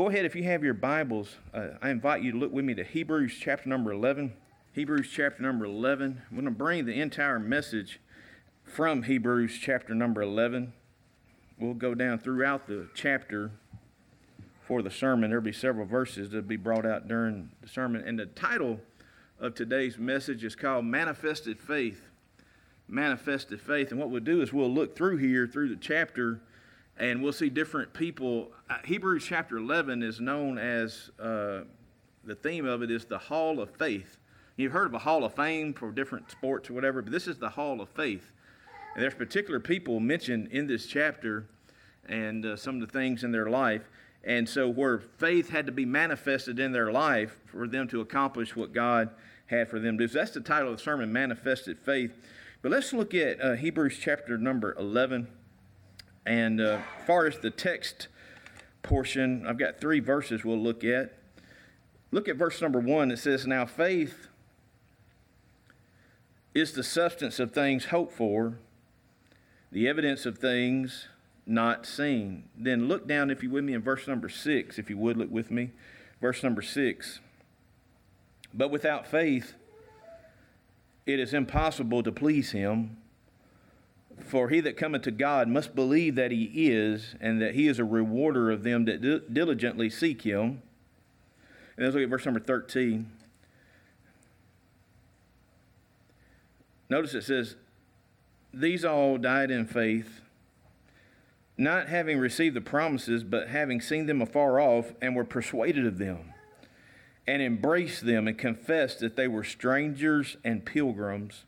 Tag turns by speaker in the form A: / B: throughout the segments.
A: Go ahead, if you have your Bibles, uh, I invite you to look with me to Hebrews chapter number 11. Hebrews chapter number 11. I'm going to bring the entire message from Hebrews chapter number 11. We'll go down throughout the chapter for the sermon. There'll be several verses that'll be brought out during the sermon. And the title of today's message is called Manifested Faith. Manifested Faith. And what we'll do is we'll look through here, through the chapter, and we'll see different people. Uh, Hebrews chapter 11 is known as, uh, the theme of it is the Hall of Faith. You've heard of a Hall of Fame for different sports or whatever, but this is the Hall of Faith. And there's particular people mentioned in this chapter and uh, some of the things in their life. And so, where faith had to be manifested in their life for them to accomplish what God had for them to do. So that's the title of the sermon, Manifested Faith. But let's look at uh, Hebrews chapter number 11. And uh, as far as the text portion, I've got three verses we'll look at. Look at verse number one. It says, Now faith is the substance of things hoped for, the evidence of things not seen. Then look down, if you with me, in verse number six, if you would look with me. Verse number six. But without faith, it is impossible to please him. For he that cometh to God must believe that he is, and that he is a rewarder of them that diligently seek him. And let's look at verse number 13. Notice it says, These all died in faith, not having received the promises, but having seen them afar off, and were persuaded of them, and embraced them, and confessed that they were strangers and pilgrims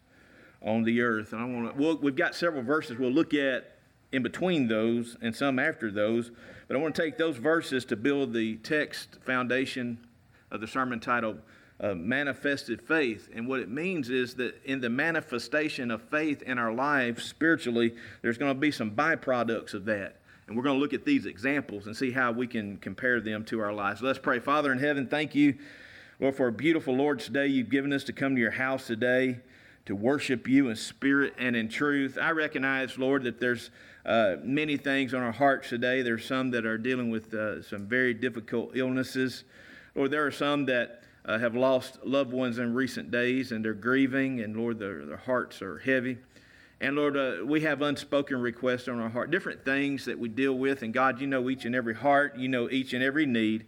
A: on the earth. And I want to, well, we've got several verses we'll look at in between those and some after those, but I want to take those verses to build the text foundation of the sermon titled uh, Manifested Faith. And what it means is that in the manifestation of faith in our lives spiritually, there's going to be some byproducts of that. And we're going to look at these examples and see how we can compare them to our lives. Let's pray. Father in heaven, thank you, Lord, for a beautiful Lord's Day you've given us to come to your house today to worship you in spirit and in truth. I recognize, Lord, that there's uh, many things on our hearts today. There's some that are dealing with uh, some very difficult illnesses. Lord, there are some that uh, have lost loved ones in recent days and they're grieving, and Lord, their, their hearts are heavy. And Lord, uh, we have unspoken requests on our heart, different things that we deal with. And God, you know each and every heart, you know each and every need.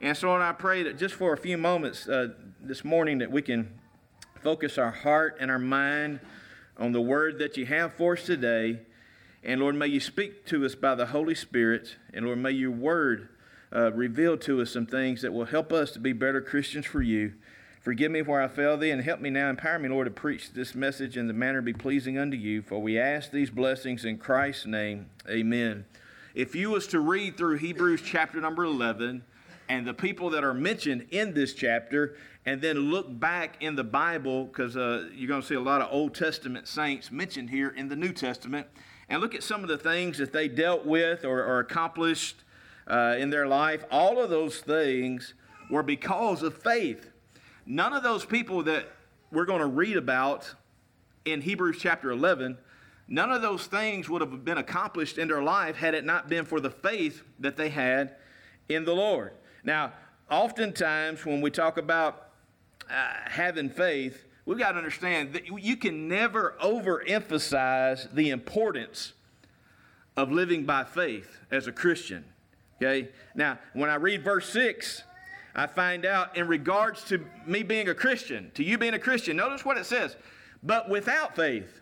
A: And so, Lord, I pray that just for a few moments uh, this morning that we can focus our heart and our mind on the word that you have for us today. And Lord, may you speak to us by the Holy Spirit. And Lord, may your word uh, reveal to us some things that will help us to be better Christians for you. Forgive me where I failed thee, and help me now. Empower me, Lord, to preach this message in the manner be pleasing unto you. For we ask these blessings in Christ's name. Amen. If you was to read through Hebrews chapter number 11, and the people that are mentioned in this chapter, and then look back in the Bible, because uh, you're going to see a lot of Old Testament saints mentioned here in the New Testament, and look at some of the things that they dealt with or, or accomplished uh, in their life. All of those things were because of faith. None of those people that we're going to read about in Hebrews chapter 11, none of those things would have been accomplished in their life had it not been for the faith that they had in the Lord. Now, oftentimes when we talk about uh, having faith, we've got to understand that you can never overemphasize the importance of living by faith as a Christian. Okay? Now, when I read verse 6, I find out in regards to me being a Christian, to you being a Christian, notice what it says. But without faith,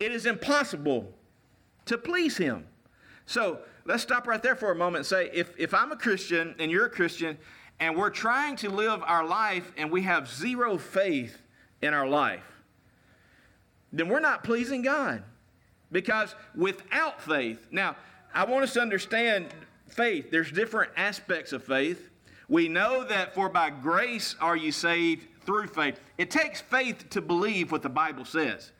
A: it is impossible to please Him. So, let's stop right there for a moment and say if, if I'm a Christian and you're a Christian and we're trying to live our life and we have zero faith in our life, then we're not pleasing God. Because without faith, now, I want us to understand faith. There's different aspects of faith. We know that for by grace are you saved through faith. It takes faith to believe what the Bible says.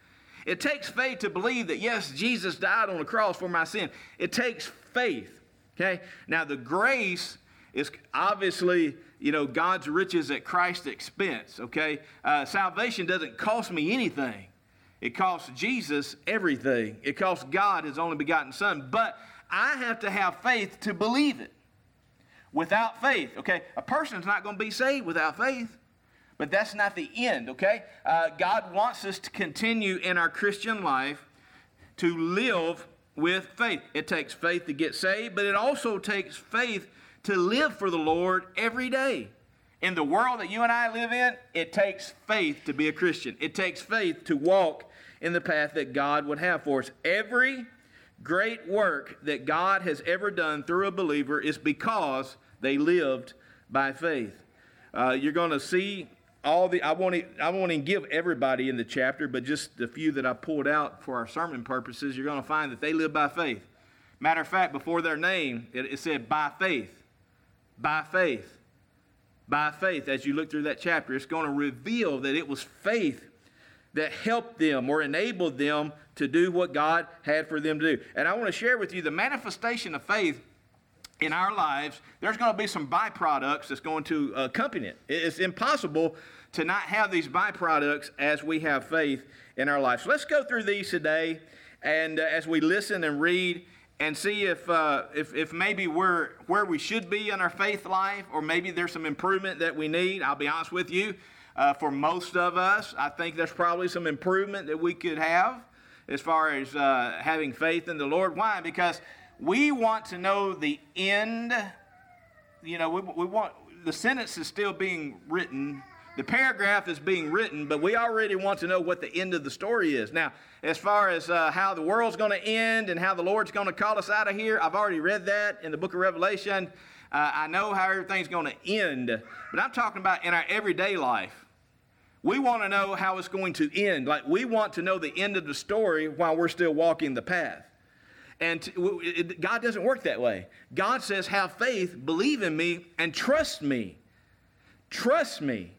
A: It takes faith to believe that, yes, Jesus died on the cross for my sin. It takes faith. Okay? Now, the grace is obviously, you know, God's riches at Christ's expense. Okay? Uh, salvation doesn't cost me anything, it costs Jesus everything. It costs God his only begotten Son. But I have to have faith to believe it. without faith. Okay, a person's not going to be saved without faith. But that's not the end, okay? Uh, God wants us to continue in our Christian life to live with faith. It takes faith to get saved, but it also takes faith to live for the Lord every day. In the world that you and I live in, it takes faith to be a Christian. It takes faith to walk in the path that God would have for us. Every great work that God has ever done through a believer is because they lived by faith. Uh, you're going to see all the I won't I won't even give everybody in the chapter, but just the few that I pulled out for our sermon purposes, you're going to find that they live by faith. Matter of fact, before their name, it, it said by faith, by faith, by faith. As you look through that chapter, it's going to reveal that it was faith that helped them or enabled them to do what God had for them to do. And I want to share with you the manifestation of faith in our lives, there's going to be some byproducts that's going to accompany it. It's impossible to not have these byproducts as we have faith in our lives. So let's go through these today, and uh, as we listen and read and see if, uh, if, if maybe we're where we should be in our faith life, or maybe there's some improvement that we need. I'll be honest with you, uh, for most of us, I think there's probably some improvement that we could have as far as uh, having faith in the Lord. Why? Because we want to know the end. You know, we, we want the sentence is still being written, the paragraph is being written, but we already want to know what the end of the story is. Now, as far as uh, how the world's going to end and how the Lord's going to call us out of here, I've already read that in the book of Revelation. Uh, I know how everything's going to end, but I'm talking about in our everyday life. We want to know how it's going to end. Like, we want to know the end of the story while we're still walking the path. And God doesn't work that way. God says, have faith, believe in me, and trust me. Trust me.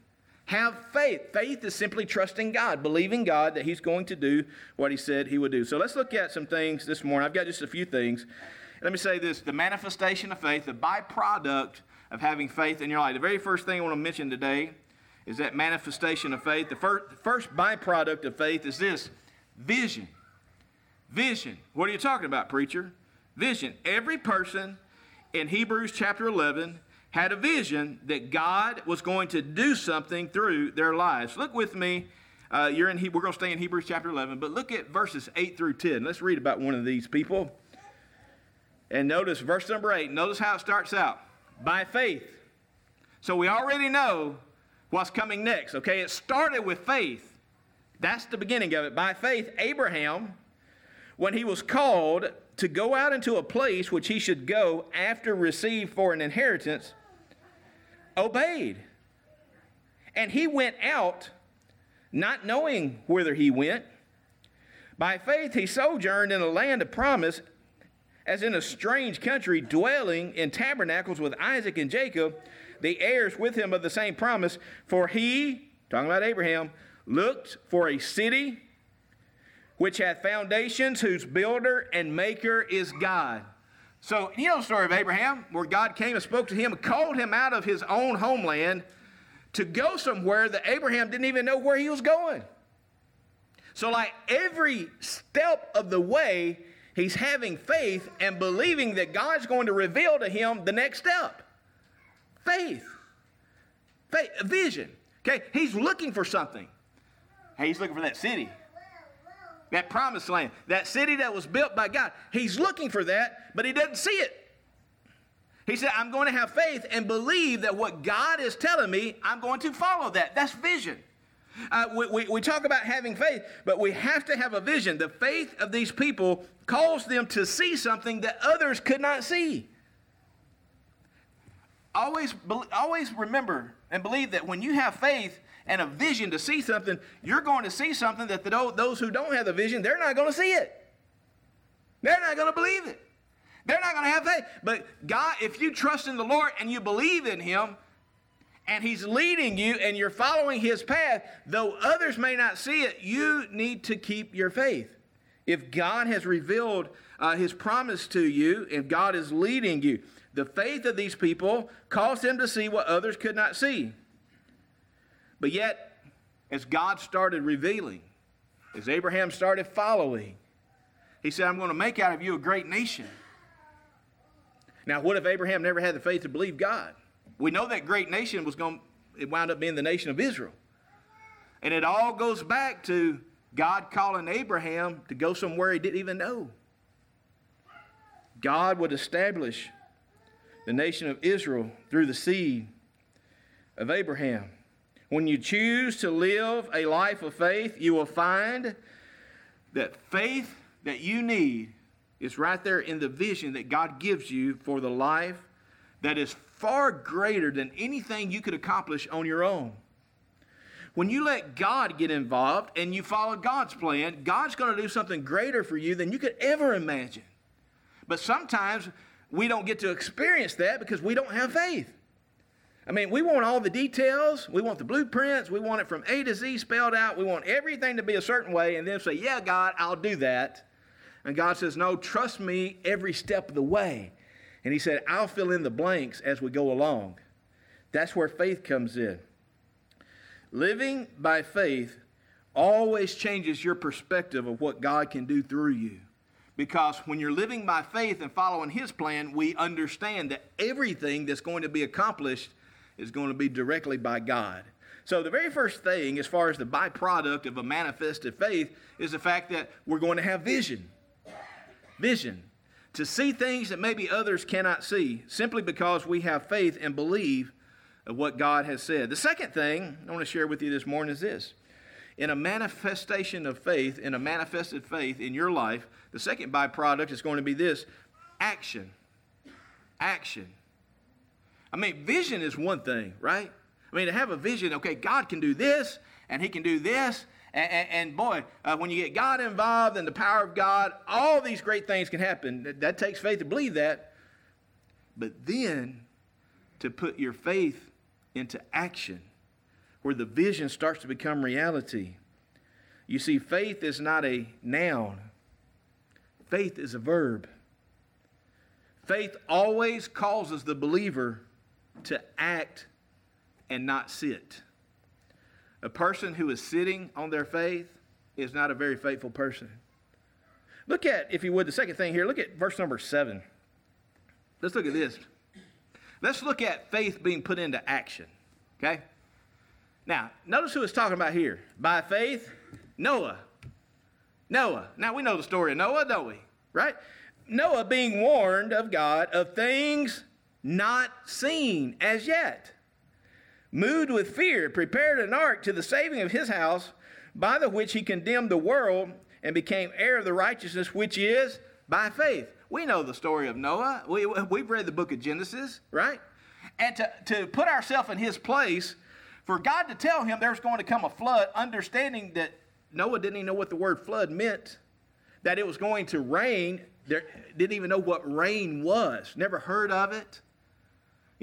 A: Have faith. Faith is simply trusting God, believing God that He's going to do what He said He would do. So let's look at some things this morning. I've got just a few things. Let me say this the manifestation of faith, the byproduct of having faith in your life. The very first thing I want to mention today is that manifestation of faith. The first, first byproduct of faith is this vision. Vision. What are you talking about, preacher? Vision. Every person in Hebrews chapter 11 had a vision that God was going to do something through their lives. Look with me. Uh, you're in. We're going to stay in Hebrews chapter 11, but look at verses 8 through 10. Let's read about one of these people. And notice verse number 8. Notice how it starts out. By faith. So we already know what's coming next. Okay, it started with faith. That's the beginning of it. By faith, Abraham when he was called to go out into a place which he should go after receive for an inheritance, obeyed. And he went out, not knowing whither he went. By faith, he sojourned in a land of promise, as in a strange country, dwelling in tabernacles with Isaac and Jacob, the heirs with him of the same promise. For he, talking about Abraham, looked for a city which hath foundations, whose builder and maker is God. So, you know the story of Abraham, where God came and spoke to him and called him out of his own homeland to go somewhere that Abraham didn't even know where he was going. So, like every step of the way, he's having faith and believing that God's going to reveal to him the next step. Faith. Faith, vision. Okay, he's looking for something. Hey, he's looking for that city that promised land, that city that was built by God. He's looking for that, but he doesn't see it. He said, I'm going to have faith and believe that what God is telling me, I'm going to follow that. That's vision. Uh, we, we, we talk about having faith, but we have to have a vision. The faith of these people caused them to see something that others could not see. Always, always remember and believe that when you have faith, and a vision to see something, you're going to see something that the, those who don't have the vision, they're not going to see it. They're not going to believe it. They're not going to have faith. But God, if you trust in the Lord and you believe in Him, and He's leading you and you're following His path, though others may not see it, you need to keep your faith. If God has revealed uh, His promise to you, if God is leading you, the faith of these people caused them to see what others could not see. But yet, as God started revealing, as Abraham started following, he said, I'm going to make out of you a great nation. Now, what if Abraham never had the faith to believe God? We know that great nation was going, it wound up being the nation of Israel. And it all goes back to God calling Abraham to go somewhere he didn't even know. God would establish the nation of Israel through the seed of Abraham. When you choose to live a life of faith, you will find that faith that you need is right there in the vision that God gives you for the life that is far greater than anything you could accomplish on your own. When you let God get involved and you follow God's plan, God's going to do something greater for you than you could ever imagine. But sometimes we don't get to experience that because we don't have faith. I mean, we want all the details. We want the blueprints. We want it from A to Z spelled out. We want everything to be a certain way and then say, Yeah, God, I'll do that. And God says, No, trust me every step of the way. And He said, I'll fill in the blanks as we go along. That's where faith comes in. Living by faith always changes your perspective of what God can do through you. Because when you're living by faith and following His plan, we understand that everything that's going to be accomplished is going to be directly by God. So, the very first thing, as far as the byproduct of a manifested faith, is the fact that we're going to have vision. Vision. To see things that maybe others cannot see, simply because we have faith and believe of what God has said. The second thing I want to share with you this morning is this. In a manifestation of faith, in a manifested faith in your life, the second byproduct is going to be this action. Action. I mean, vision is one thing, right? I mean, to have a vision, okay, God can do this, and He can do this, and, and, and boy, uh, when you get God involved and the power of God, all these great things can happen. That, that takes faith to believe that. But then to put your faith into action, where the vision starts to become reality. You see, faith is not a noun, faith is a verb. Faith always causes the believer to act and not sit. A person who is sitting on their faith is not a very faithful person. Look at, if you would, the second thing here, look at verse number seven. Let's look at this. Let's look at faith being put into action. Okay? Now, notice who it's talking about here. By faith, Noah. Noah. Now, we know the story of Noah, don't we? Right? Noah being warned of God of things not seen as yet. Moved with fear, prepared an ark to the saving of his house, by the which he condemned the world and became heir of the righteousness which is by faith. We know the story of Noah. We, we've read the book of Genesis, right? And to, to put ourselves in his place, for God to tell him there's going to come a flood, understanding that Noah didn't even know what the word flood meant, that it was going to rain, there, didn't even know what rain was, never heard of it.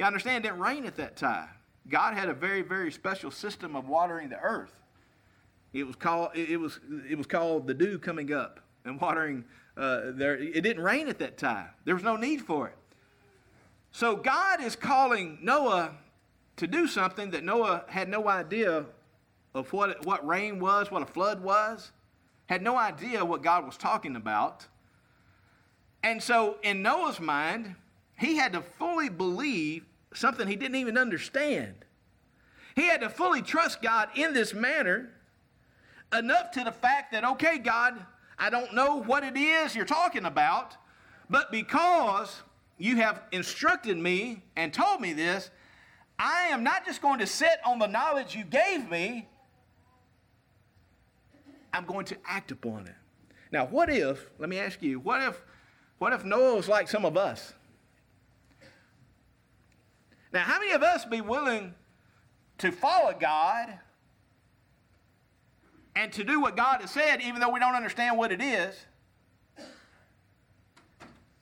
A: You understand, it didn't rain at that time. God had a very, very special system of watering the earth. It was called, it was, it was called the dew coming up and watering uh, there, it didn't rain at that time. There was no need for it. So God is calling Noah to do something that Noah had no idea of what, what rain was, what a flood was, had no idea what God was talking about. And so, in Noah's mind, he had to fully believe something he didn't even understand. He had to fully trust God in this manner, enough to the fact that, okay, God, I don't know what it is you're talking about, but because you have instructed me and told me this, I am not just going to sit on the knowledge you gave me, I'm going to act upon it. Now, what if, let me ask you, what if, what if Noah was like some of us? Now, how many of us be willing to follow God and to do what God has said, even though we don't understand what it is.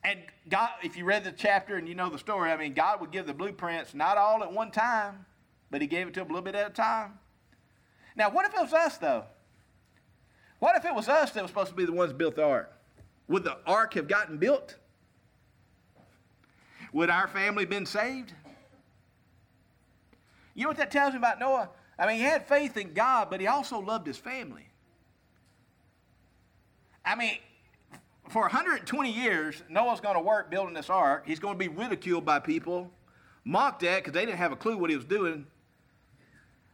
A: And God, if you read the chapter and you know the story, I mean, God would give the blueprints not all at one time, but He gave it to them a little bit at a time. Now, what if it was us, though? What if it was us that was supposed to be the ones built the ark? Would the ark have gotten built? Would our family been saved? You know what that tells me about Noah? I mean, he had faith in God, but he also loved his family. I mean, for 120 years, Noah's going to work building this ark. He's going to be ridiculed by people, mocked at because they didn't have a clue what he was doing.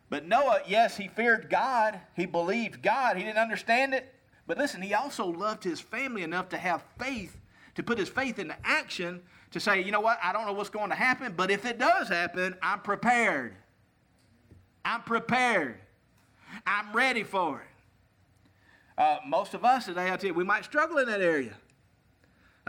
A: But Noah, yes, he feared God. He believed God. He didn't understand it. But listen, he also loved his family enough to have faith, to put his faith into action, to say, you know what, I don't know what's going to happen, but if it does happen, I'm prepared. I'm prepared. I'm ready for it. Uh, most of us today, I tell you, we might struggle in that area.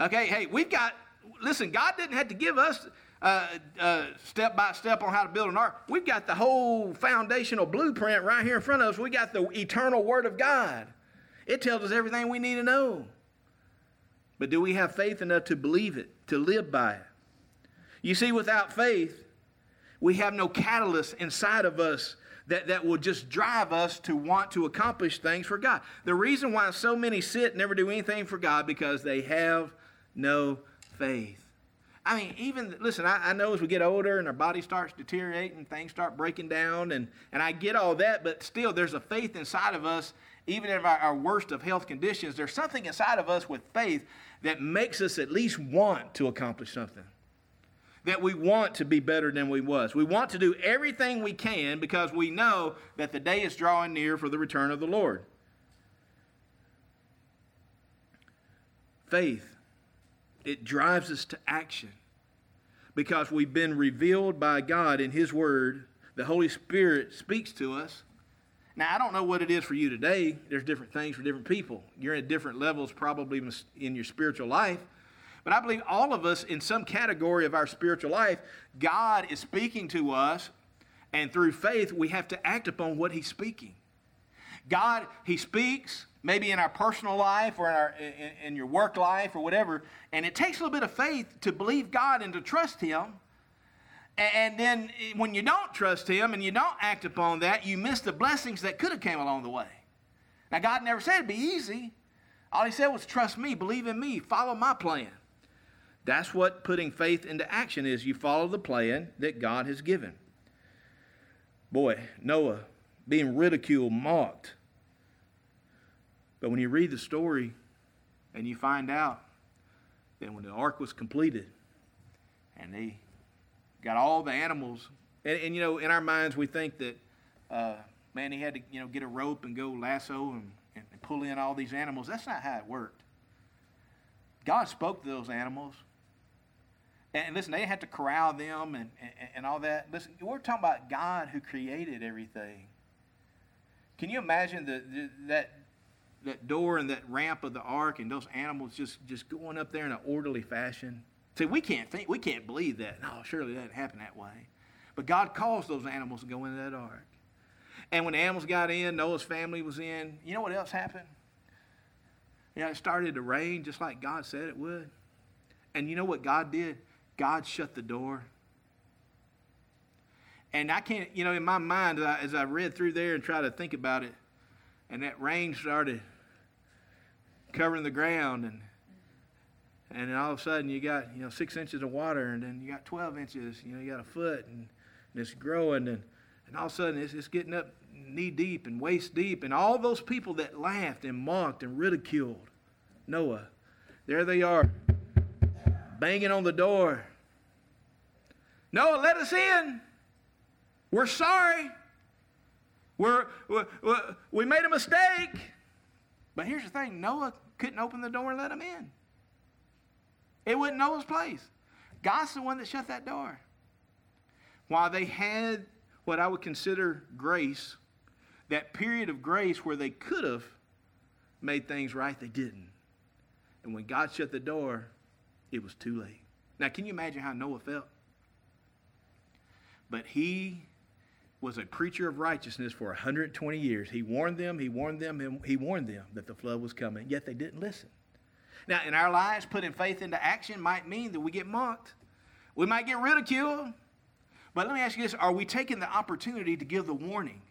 A: Okay, hey, we've got, listen, God didn't have to give us uh, uh, step by step on how to build an ark. We've got the whole foundational blueprint right here in front of us. We got the eternal Word of God. It tells us everything we need to know. But do we have faith enough to believe it, to live by it? You see, without faith, we have no catalyst inside of us that, that will just drive us to want to accomplish things for God. The reason why so many sit and never do anything for God because they have no faith. I mean, even, listen, I, I, know as we get older and our body starts deteriorating, things start breaking down, and, and I get all that, but still, there's a faith inside of us, even in our, our worst of health conditions. There's something inside of us with faith that makes us at least want to accomplish something that we want to be better than we was. We want to do everything we can because we know that the day is drawing near for the return of the Lord. Faith, it drives us to action because we've been revealed by God in His Word. The Holy Spirit speaks to us. Now, I don't know what it is for you today. There's different things for different people. You're at different levels probably in your spiritual life. But I believe all of us, in some category of our spiritual life, God is speaking to us, and through faith, we have to act upon what He's speaking. God, He speaks, maybe in our personal life or in, our, in, in your work life or whatever, and it takes a little bit of faith to believe God and to trust Him. And then when you don't trust Him and you don't act upon that, you miss the blessings that could have came along the way. Now, God never said it'd be easy. All He said was, trust me, believe in me, follow my plan. That's what putting faith into action is. You follow the plan that God has given. Boy, Noah being ridiculed, mocked. But when you read the story and you find out that when the ark was completed and they got all the animals, and, and you know, in our minds we think that, uh, man, he had to, you know, get a rope and go lasso and, and pull in all these animals. That's not how it worked. God spoke to those animals and listen, they had to corral them and, and, and, all that. Listen, we're talking about God who created everything. Can you imagine the, the, that, that door and that ramp of the ark and those animals just, just going up there in an orderly fashion? See, we can't think, we can't believe that. No, surely that didn't happen that way. But God caused those animals to go into that ark. And when the animals got in, Noah's family was in, you know what else happened? Yeah, it started to rain just like God said it would. And you know what God did? God shut the door. And I can't, you know, in my mind, as I, read through there and try to think about it, and that rain started covering the ground, and and then all of a sudden you got, you know, six inches of water, and then you got 12 inches, you know, you got a foot, and, and it's growing, and, and all of a sudden it's, it's getting up knee deep and waist deep, and all those people that laughed and mocked and ridiculed Noah, there they are banging on the door. Noah, let us in. We're sorry. We're, we're, we made a mistake. But here's the thing Noah couldn't open the door and let him in. It wasn't Noah's place. God's the one that shut that door. While they had what I would consider grace, that period of grace where they could have made things right, they didn't. And when God shut the door, it was too late. Now, can you imagine how Noah felt? But he was a preacher of righteousness for 120 years. He warned them, he warned them, he warned them that the flood was coming, yet they didn't listen. Now, in our lives, putting faith into action might mean that we get mocked. We might get ridiculed. But let me ask you this are we taking the opportunity to give the warning?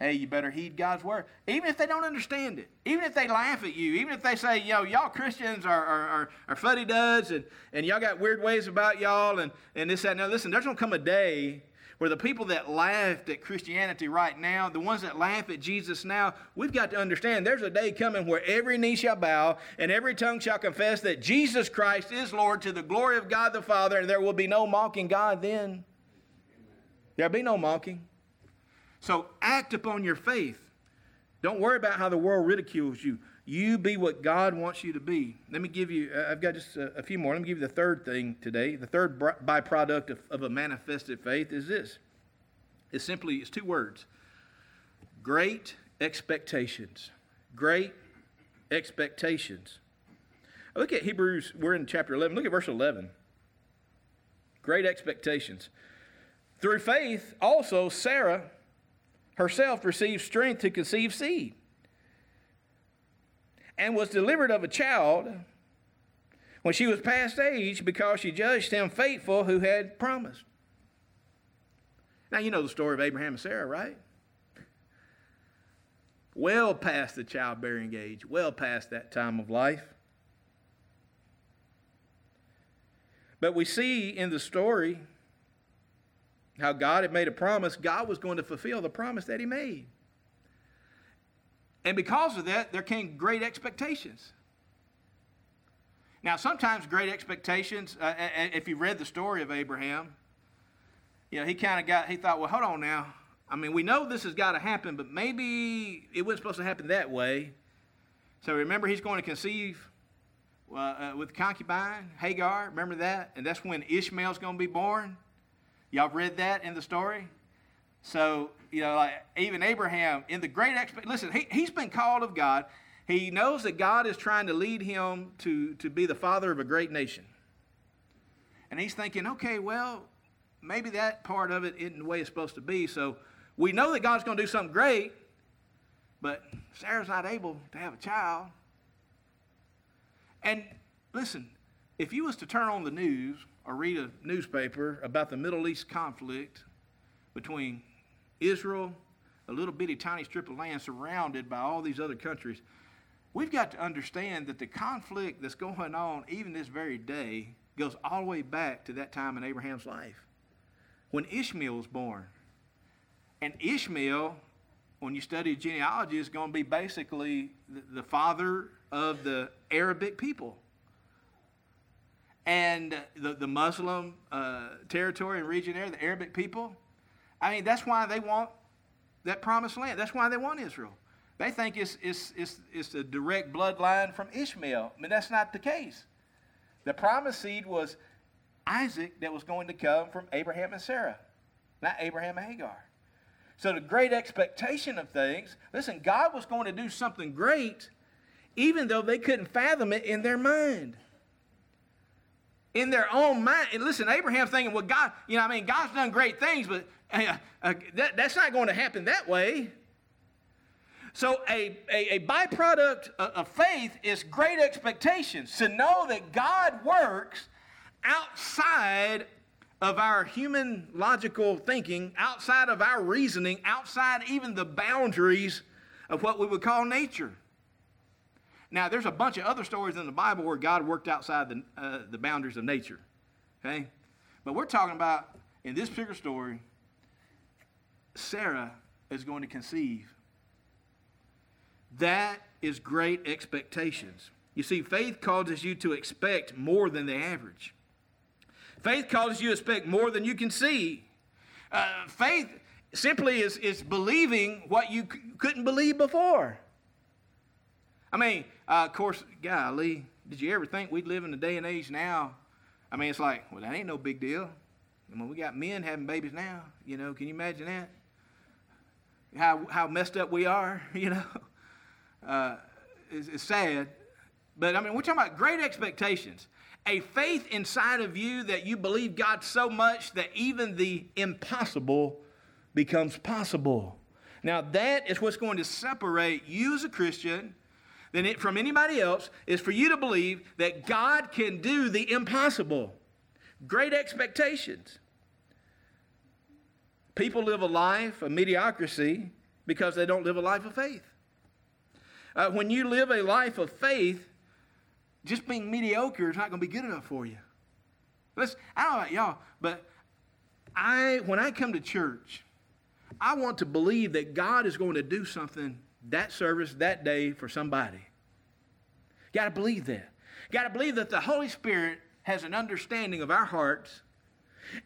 A: Hey, you better heed God's word. Even if they don't understand it, even if they laugh at you, even if they say, know, y'all Christians are, are, are, are fuddy duds and, and y'all got weird ways about y'all and, and this, that. Now, listen, there's going to come a day where the people that laughed at Christianity right now, the ones that laugh at Jesus now, we've got to understand there's a day coming where every knee shall bow and every tongue shall confess that Jesus Christ is Lord to the glory of God the Father, and there will be no mocking God then. There'll be no mocking. So act upon your faith. Don't worry about how the world ridicules you. You be what God wants you to be. Let me give you, uh, I've got just a, few more. Let me give you the third thing today. The third byproduct of, of a manifested faith is this it's simply, it's two words great expectations. Great expectations. Look at Hebrews, we're in chapter 11. Look at verse 11. Great expectations. Through faith, also, Sarah herself received strength to conceive seed and was delivered of a child when she was past age because she judged him faithful who had promised. Now, you know the story of Abraham and Sarah, right? Well past the childbearing age, well past that time of life. But we see in the story how God had made a promise, God was going to fulfill the promise that He made. And because of that, there came great expectations. Now, sometimes great expectations, uh, if you read the story of Abraham, you know, he kind of got, he thought, well, hold on now. I mean, we know this has got to happen, but maybe it wasn't supposed to happen that way. So remember, he's going to conceive uh, uh, with concubine, Hagar. Remember that? And that's when Ishmael's going to be born. Y'all read that in the story? So, you know, like even Abraham, in the great expect, listen, he, he's been called of God. He knows that God is trying to lead him to, to be the father of a great nation. And he's thinking, okay, well, maybe that part of it isn't the way it's supposed to be. So we know that God's going to do something great, but Sarah's not able to have a child. And listen, if you was to turn on the news or read a newspaper about the Middle East conflict between Israel, a little bitty tiny strip of land surrounded by all these other countries. We've got to understand that the conflict that's going on, even this very day, goes all the way back to that time in Abraham's life when Ishmael was born. And Ishmael, when you study genealogy, is going to be basically the, the father of the Arabic people. And the, the Muslim uh, territory and region there, the Arabic people, I mean, that's why they want that promised land. That's why they want Israel. They think it's, it's, it's, it's a direct bloodline from Ishmael. I mean, that's not the case. The promised seed was Isaac that was going to come from Abraham and Sarah, not Abraham and Hagar. So, the great expectation of things listen, God was going to do something great, even though they couldn't fathom it in their mind in their own mind. And listen, Abraham's thinking, well, God, you know, I mean, God's done great things, but uh, uh, that, that's not going to happen that way. So, a, a, a byproduct of faith is great expectations to know that God works outside of our human logical thinking, outside of our reasoning, outside even the boundaries of what we would call nature. Now, there's a bunch of other stories in the Bible where God worked outside the, uh, the boundaries of nature. Okay? But we're talking about, in this particular story, Sarah is going to conceive. That is great expectations. You see, faith causes you to expect more than the average. Faith causes you to expect more than you can see. Uh, faith simply is, is believing what you c- couldn't believe before. I mean, uh, of course, golly, did you ever think we'd live in a day and age now? I mean, it's like, well, that ain't no big deal. I mean, we got men having babies now. You know, can you imagine that? How, how messed up we are, you know? Uh, it's, it's sad. But I mean, we're talking about great expectations. A faith inside of you that you believe God so much that even the impossible becomes possible. Now, that is what's going to separate you as a Christian than it from anybody else is for you to believe that God can do the impossible. Great expectations. People live a life of mediocrity because they don't live a life of faith. Uh, when you live a life of faith, just being mediocre is not going to be good enough for you. Listen, I don't know about y'all, but I, when I come to church, I want to believe that God is going to do something that service, that day for somebody. Got to believe that. Got to believe that the Holy Spirit has an understanding of our hearts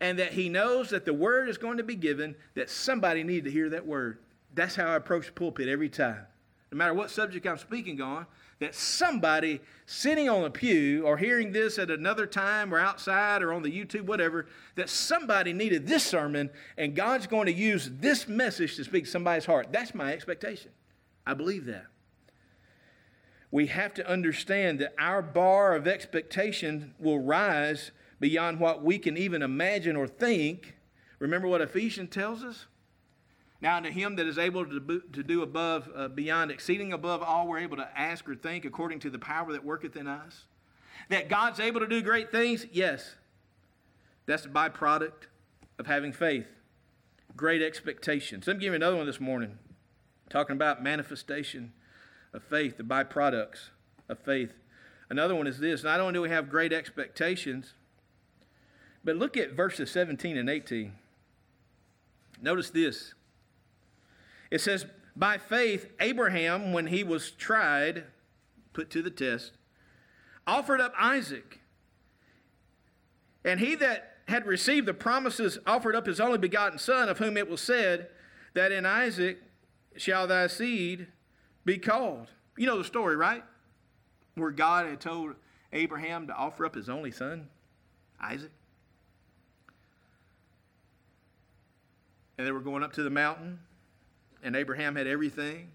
A: and that He knows that the word is going to be given, that somebody needs to hear that word. That's how I approach the pulpit every time. No matter what subject I'm speaking on, that somebody sitting on a pew or hearing this at another time or outside or on the YouTube, whatever, that somebody needed this sermon and God's going to use this message to speak to somebody's heart. That's my expectation. I believe that. We have to understand that our bar of expectation will rise beyond what we can even imagine or think. Remember what Ephesians tells us? Now, unto him that is able to, to do above, uh, beyond, exceeding above all we're able to ask or think, according to the power that worketh in us. That God's able to do great things, yes. That's the byproduct of having faith. Great expectations. Let me give you another one this morning, talking about manifestation of faith, the byproducts of faith. Another one is this not only do we have great expectations, but look at verses 17 and 18. Notice this. It says, By faith, Abraham, when he was tried, put to the test, offered up Isaac. And he that had received the promises offered up his only begotten son, of whom it was said, That in Isaac shall thy seed be called. You know the story, right? Where God had told Abraham to offer up his only son, Isaac. And they were going up to the mountain and Abraham had everything.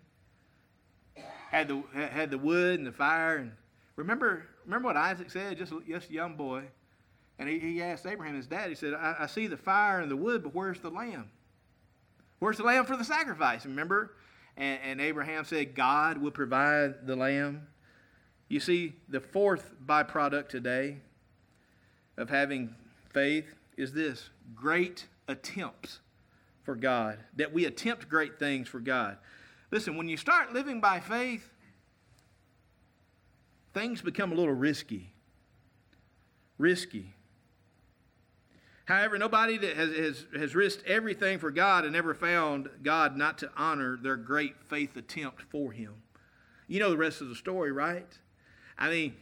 A: Had the, had the wood and the fire. And remember, remember what Isaac said, just, just a young boy. And he, he asked Abraham, his dad, he said, I, I see the fire and the wood, but where's the lamb? Where's the lamb for the sacrifice? Remember? And, and Abraham said, God will provide the lamb. You see, the fourth byproduct today of having faith is this great attempts for God, that we attempt great things for God. Listen, when you start living by faith, things become a little risky. Risky. However, nobody that has, has, has risked everything for God and never found God not to honor their great faith attempt for Him. You know the rest of the story, right? I mean,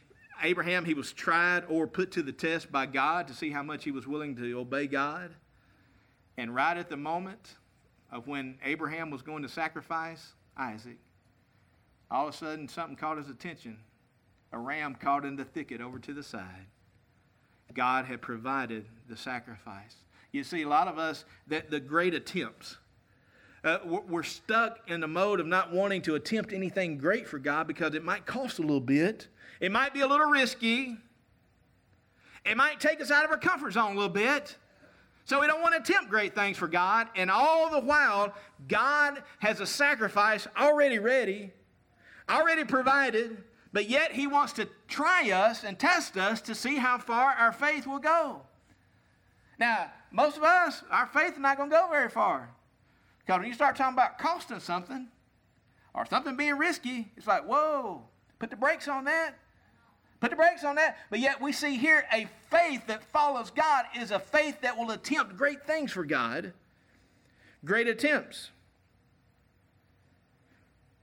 A: Abraham, he was tried or put to the test by God to see how much he was willing to obey God. And right at the moment of when Abraham was going to sacrifice Isaac, all of a sudden something caught his attention. A ram caught in the thicket over to the side. God had provided the sacrifice. You see, a lot of us, that the great attempts, uh, we're stuck in the mode of not wanting to attempt anything great for God because it might cost a little bit. It might be a little risky. It might take us out of our comfort zone a little bit. So we don't want to attempt great things for God. And all the while, God has a sacrifice already ready, already provided, but yet He wants to try us and test us to see how far our faith will go. Now, most of us, our faith is not going to go very far. Because when you start talking about costing something or something being risky, it's like, whoa, put the brakes on that. Put the brakes on that. But yet we see here a faith that follows God is a faith that will attempt great things for God. Great attempts.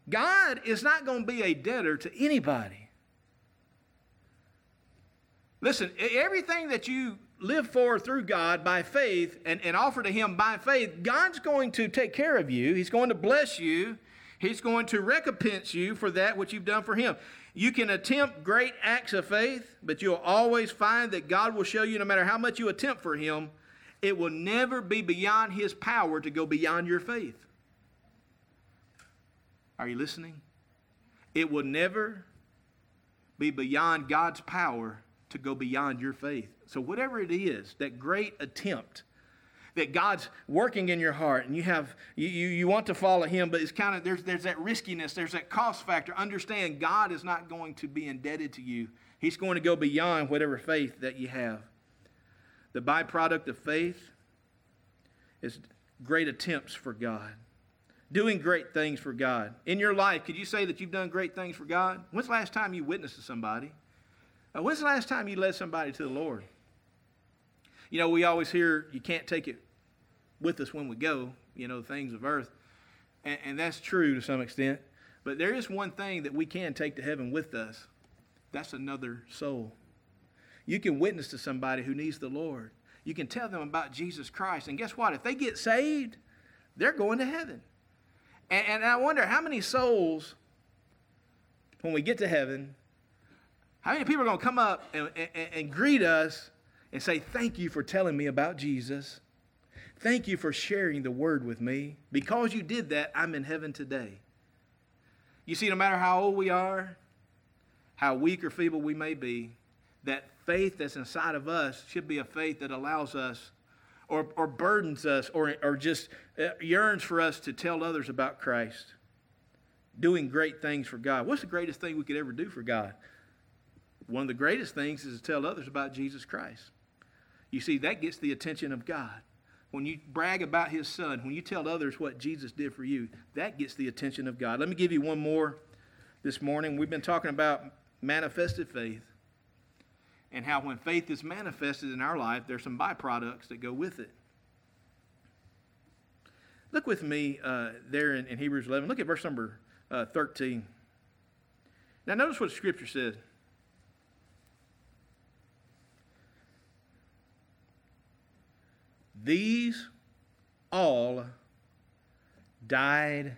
A: God is not going to be a debtor to anybody. Listen, everything that you live for through God by faith and, and offer to Him by faith, God's going to take care of you. He's going to bless you. He's going to recompense you for that which you've done for Him. You can attempt great acts of faith, but you'll always find that God will show you no matter how much you attempt for Him, it will never be beyond His power to go beyond your faith. Are you listening? It will never be beyond God's power to go beyond your faith. So, whatever it is, that great attempt that God's working in your heart and you have you, you, you want to follow him, but it's kind of there's there's that riskiness, there's that cost factor. Understand God is not going to be indebted to you. He's going to go beyond whatever faith that you have. The byproduct of faith is great attempts for God. Doing great things for God. In your life, could you say that you've done great things for God? When's the last time you witnessed to somebody? Uh, when's the last time you led somebody to the Lord? You know, we always hear you can't take it with us when we go, you know, things of earth. And, and that's true to some extent. But there is one thing that we can take to heaven with us that's another soul. You can witness to somebody who needs the Lord. You can tell them about Jesus Christ. And guess what? If they get saved, they're going to heaven. And, and I wonder how many souls, when we get to heaven, how many people are going to come up and, and, and greet us and say, Thank you for telling me about Jesus? Thank you for sharing the word with me. Because you did that, I'm in heaven today. You see, no matter how old we are, how weak or feeble we may be, that faith that's inside of us should be a faith that allows us or, or burdens us or, or just uh, yearns for us to tell others about Christ. Doing great things for God. What's the greatest thing we could ever do for God? One of the greatest things is to tell others about Jesus Christ. You see, that gets the attention of God. When you brag about his son, when you tell others what Jesus did for you, that gets the attention of God. Let me give you one more this morning. We've been talking about manifested faith and how when faith is manifested in our life, there's some byproducts that go with it. Look with me uh, there in, in, Hebrews 11. Look at verse number uh, 13. Now, notice what the Scripture says. These all died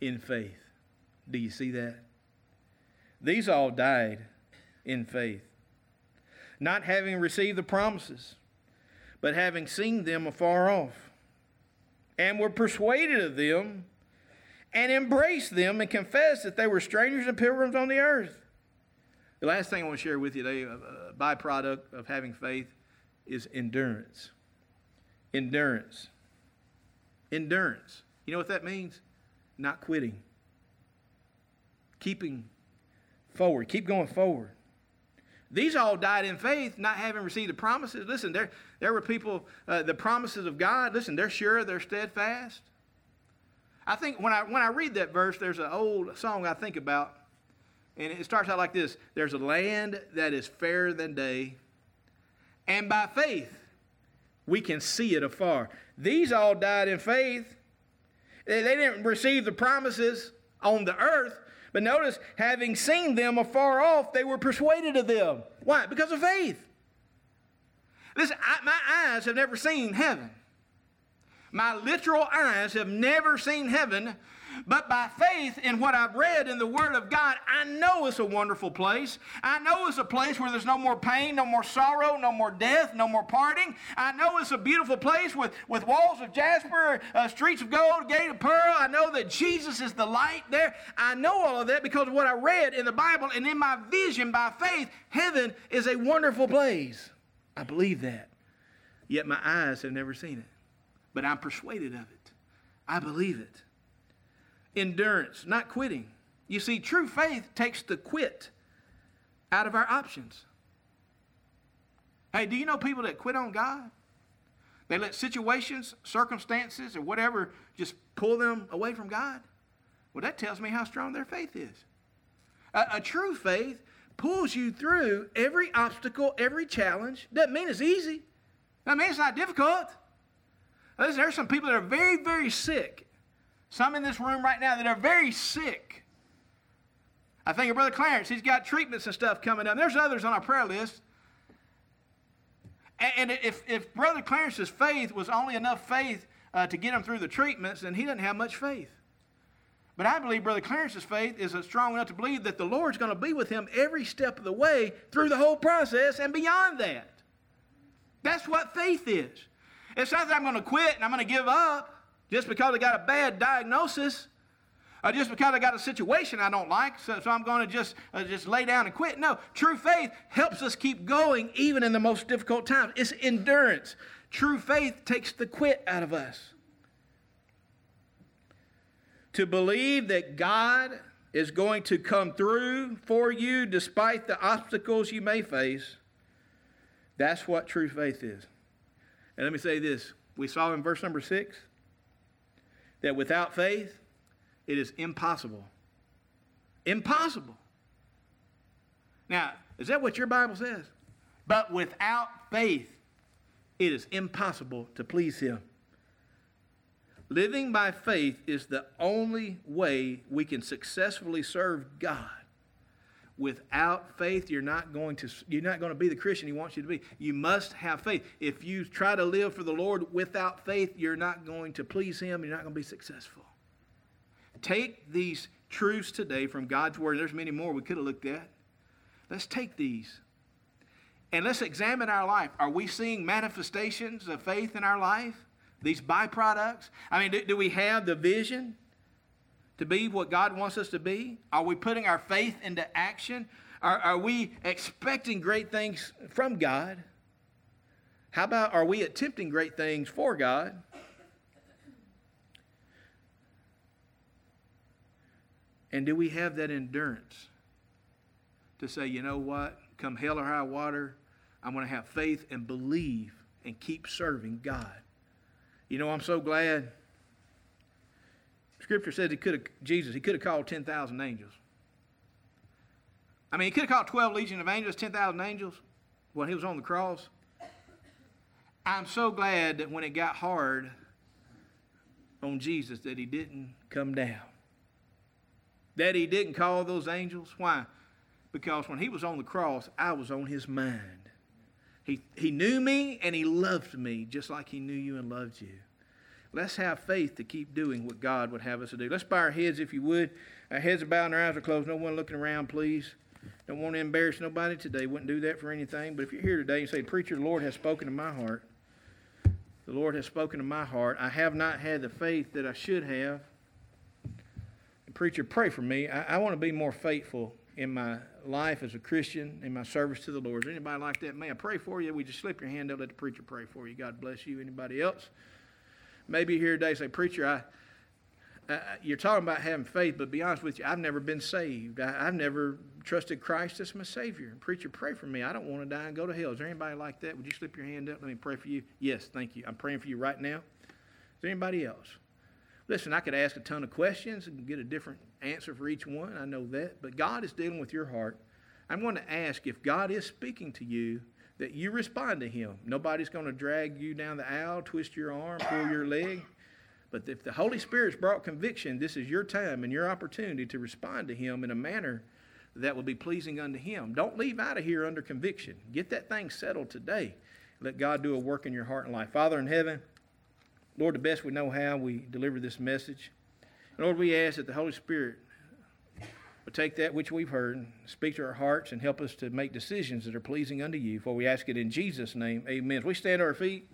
A: in faith. Do you see that? These all died in faith not having received the promises, but having seen them afar off, and were persuaded of them, and embraced them, and confessed that they were strangers and pilgrims on the earth. The last thing I want to share with you today, a byproduct of having faith, is endurance. Endurance. Endurance. You know what that means? Not quitting. Keeping forward. Keep going forward. These all died in faith, not having received the promises. Listen, there, there were people, uh, the promises of God, listen, they're sure, they're steadfast. I think when I, when I read that verse, there's an old song I think about, and it starts out like this There's a land that is fairer than day, and by faith we can see it afar. These all died in faith. They, they didn't receive the promises on the earth, but notice, having seen them afar off, they were persuaded of them. Why? Because of faith. Listen, I, my eyes have never seen heaven. My literal eyes have never seen heaven, but by faith in what I've read in the Word of God, I know it's a wonderful place. I know it's a place where there's no more pain, no more sorrow, no more death, no more parting. I know it's a beautiful place with, with walls of jasper, uh, streets of gold, gate of pearl. I know that Jesus is the light there. I know all of that because of what I read in the Bible and in my vision by faith. Heaven is a wonderful place. I believe that. Yet my eyes have never seen it. But I'm persuaded of it. I believe it endurance, not quitting. You see, true faith takes the quit out of our options. Hey, do you know people that quit on God? They let situations, circumstances, or whatever just pull them away from God. Well, that tells me how strong their faith is. A, a true faith pulls you through every obstacle, every challenge. Doesn't mean it's easy. I mean, it's not difficult. Listen, there are some people that are very, very sick some in this room right now that are very sick. I think of Brother Clarence. He's got treatments and stuff coming up. There's others on our prayer list. And if, if Brother Clarence's faith was only enough faith uh, to get him through the treatments, then he doesn't have much faith. But I believe Brother Clarence's faith is strong enough to believe that the Lord's going to be with him every step of the way through the whole process and beyond that. That's what faith is. It's not that I'm going to quit and I'm going to give up. Just because I got a bad diagnosis, or just because I got a situation I don't like, so, so I'm going to just, uh, just lay down and quit. No, true faith helps us keep going even in the most difficult times. It's endurance. True faith takes the quit out of us. To believe that God is going to come through for you despite the obstacles you may face, that's what true faith is. And let me say this we saw in verse number six that without faith, it is impossible. Impossible. Now, is that what your Bible says? But without faith, it is impossible to please Him. Living by faith is the only way we can successfully serve God. Without faith, you're not going to you're not going to be the Christian He wants you to be. You must have faith. If you try to live for the Lord without faith, you're not going to please Him. You're not going to be successful. Take these truths today from God's Word. There's many more we could have looked at. Let's take these and let's examine our life. Are we seeing manifestations of faith in our life? These byproducts? I mean, do, do, we have the vision to be what God wants us to be? Are we putting our faith into action? Are, are we expecting great things from God? How about are we attempting great things for God? And do we have that endurance to say, you know what? Come hell or high water, I'm going to have faith and believe and keep serving God. You know, I'm so glad. Scripture says he could have, Jesus, he could have called 10,000 angels. I mean, he could have called 12 legion of angels, 10,000 angels when he was on the cross. I'm so glad that when it got hard on Jesus that he didn't come down. That he didn't call those angels. Why? Because when he was on the cross, I was on his mind. He, he knew me and he loved me just like he knew you and loved you. Let's have faith to keep doing what God would have us to do. Let's bow our heads if you would. Our heads are bowed and our eyes are closed. No one looking around, please. Don't want to embarrass nobody today. Wouldn't do that for anything. But if you're here today and say, Preacher, the Lord has spoken to my heart. The Lord has spoken to my heart. I have not had the faith that I should have. And preacher, pray for me. I, I want to be more faithful in my life as a Christian, in my service to the Lord. Is anybody like that? May I pray for you? We just slip your hand up, let the preacher pray for you. God bless you. Anybody else? Maybe here today say, Preacher, I, you're talking about having faith, but be honest with you, I've never been saved. I, have never trusted Christ as my Savior. Preacher, pray for me. I don't want to die and go to hell. Is there anybody like that? Would you slip your hand up? Let me pray for you. Yes, thank you. I'm praying for you right now. Is there anybody else? Listen, I could ask a ton of questions and get a different answer for each one. I know that. But God is dealing with your heart. I'm going to ask if God is speaking to you that you respond to Him. Nobody's going to drag you down the aisle, twist your arm, pull your leg. But if the Holy Spirit's brought conviction, this is your time and your opportunity to respond to Him in a manner that will be pleasing unto Him. Don't leave out of here under conviction. Get that thing settled today. Let God do a work in your heart and life. Father in heaven, Lord, the best we know how, we deliver this message. Lord, we ask that the Holy Spirit would take that which we've heard, speak to our hearts, and help us to make decisions that are pleasing unto you. For we ask it in Jesus' name. Amen. As we stand on our feet.